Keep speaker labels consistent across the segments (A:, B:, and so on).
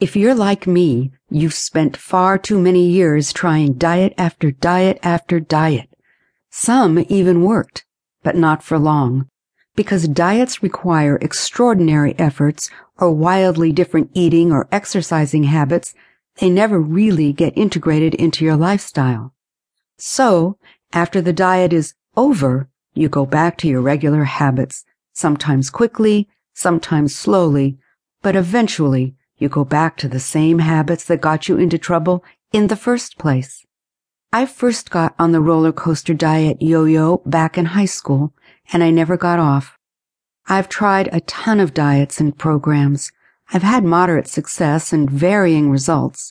A: If you're like me, you've spent far too many years trying diet after diet after diet. Some even worked, but not for long. Because diets require extraordinary efforts or wildly different eating or exercising habits, they never really get integrated into your lifestyle. So, after the diet is over, you go back to your regular habits, sometimes quickly, sometimes slowly, but eventually you go back to the same habits that got you into trouble in the first place. I first got on the roller coaster diet yo-yo back in high school, and I never got off. I've tried a ton of diets and programs. I've had moderate success and varying results.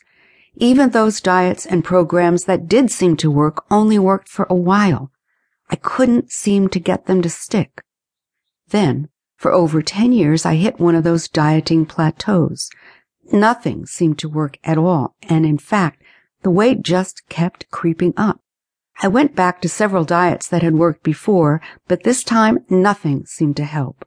A: Even those diets and programs that did seem to work only worked for a while. I couldn't seem to get them to stick. Then, for over 10 years, I hit one of those dieting plateaus Nothing seemed to work at all, and in fact, the weight just kept creeping up. I went back to several diets that had worked before, but this time nothing seemed to help.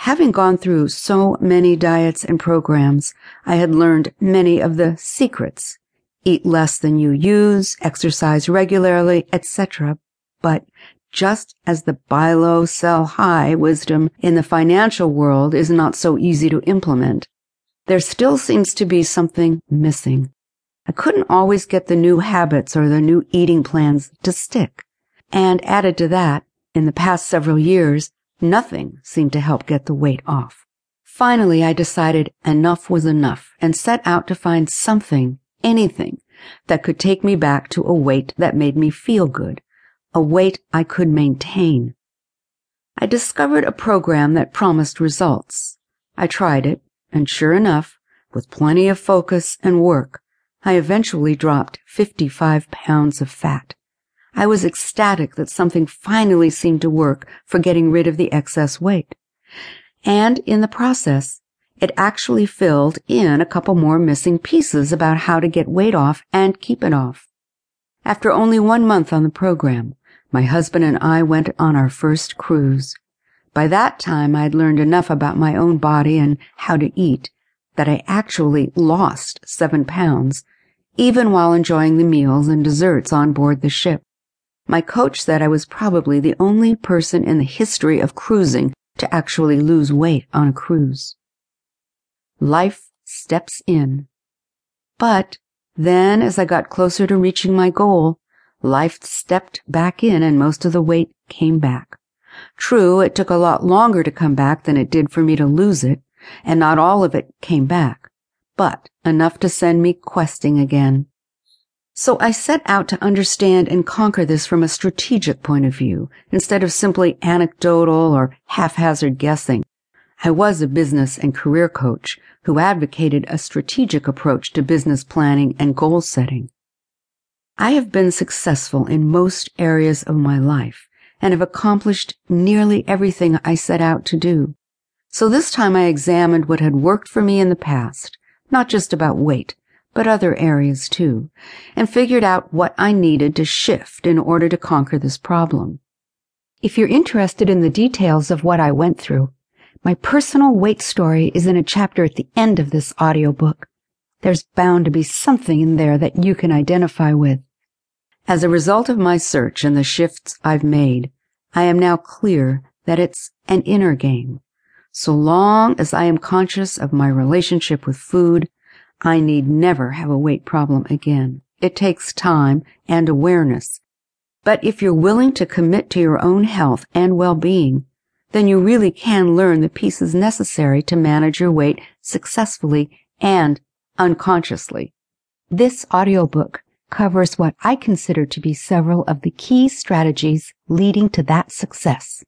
A: Having gone through so many diets and programs, I had learned many of the secrets. Eat less than you use, exercise regularly, etc. But just as the buy low, sell high wisdom in the financial world is not so easy to implement, there still seems to be something missing. I couldn't always get the new habits or the new eating plans to stick. And added to that, in the past several years, nothing seemed to help get the weight off. Finally, I decided enough was enough and set out to find something, anything, that could take me back to a weight that made me feel good, a weight I could maintain. I discovered a program that promised results. I tried it, and sure enough, with plenty of focus and work, I eventually dropped 55 pounds of fat. I was ecstatic that something finally seemed to work for getting rid of the excess weight. And in the process, it actually filled in a couple more missing pieces about how to get weight off and keep it off. After only one month on the program, my husband and I went on our first cruise. By that time, I'd learned enough about my own body and how to eat that I actually lost seven pounds, even while enjoying the meals and desserts on board the ship. My coach said I was probably the only person in the history of cruising to actually lose weight on a cruise. Life steps in. But then, as I got closer to reaching my goal, life stepped back in and most of the weight came back. True, it took a lot longer to come back than it did for me to lose it, and not all of it came back, but enough to send me questing again. So I set out to understand and conquer this from a strategic point of view, instead of simply anecdotal or haphazard guessing. I was a business and career coach who advocated a strategic approach to business planning and goal setting. I have been successful in most areas of my life, and have accomplished nearly everything I set out to do. So this time I examined what had worked for me in the past, not just about weight, but other areas too, and figured out what I needed to shift in order to conquer this problem. If you're interested in the details of what I went through, my personal weight story is in a chapter at the end of this audiobook. There's bound to be something in there that you can identify with. As a result of my search and the shifts I've made, I am now clear that it's an inner game. So long as I am conscious of my relationship with food, I need never have a weight problem again. It takes time and awareness. But if you're willing to commit to your own health and well-being, then you really can learn the pieces necessary to manage your weight successfully and unconsciously. This audiobook covers what I consider to be several of the key strategies leading to that success.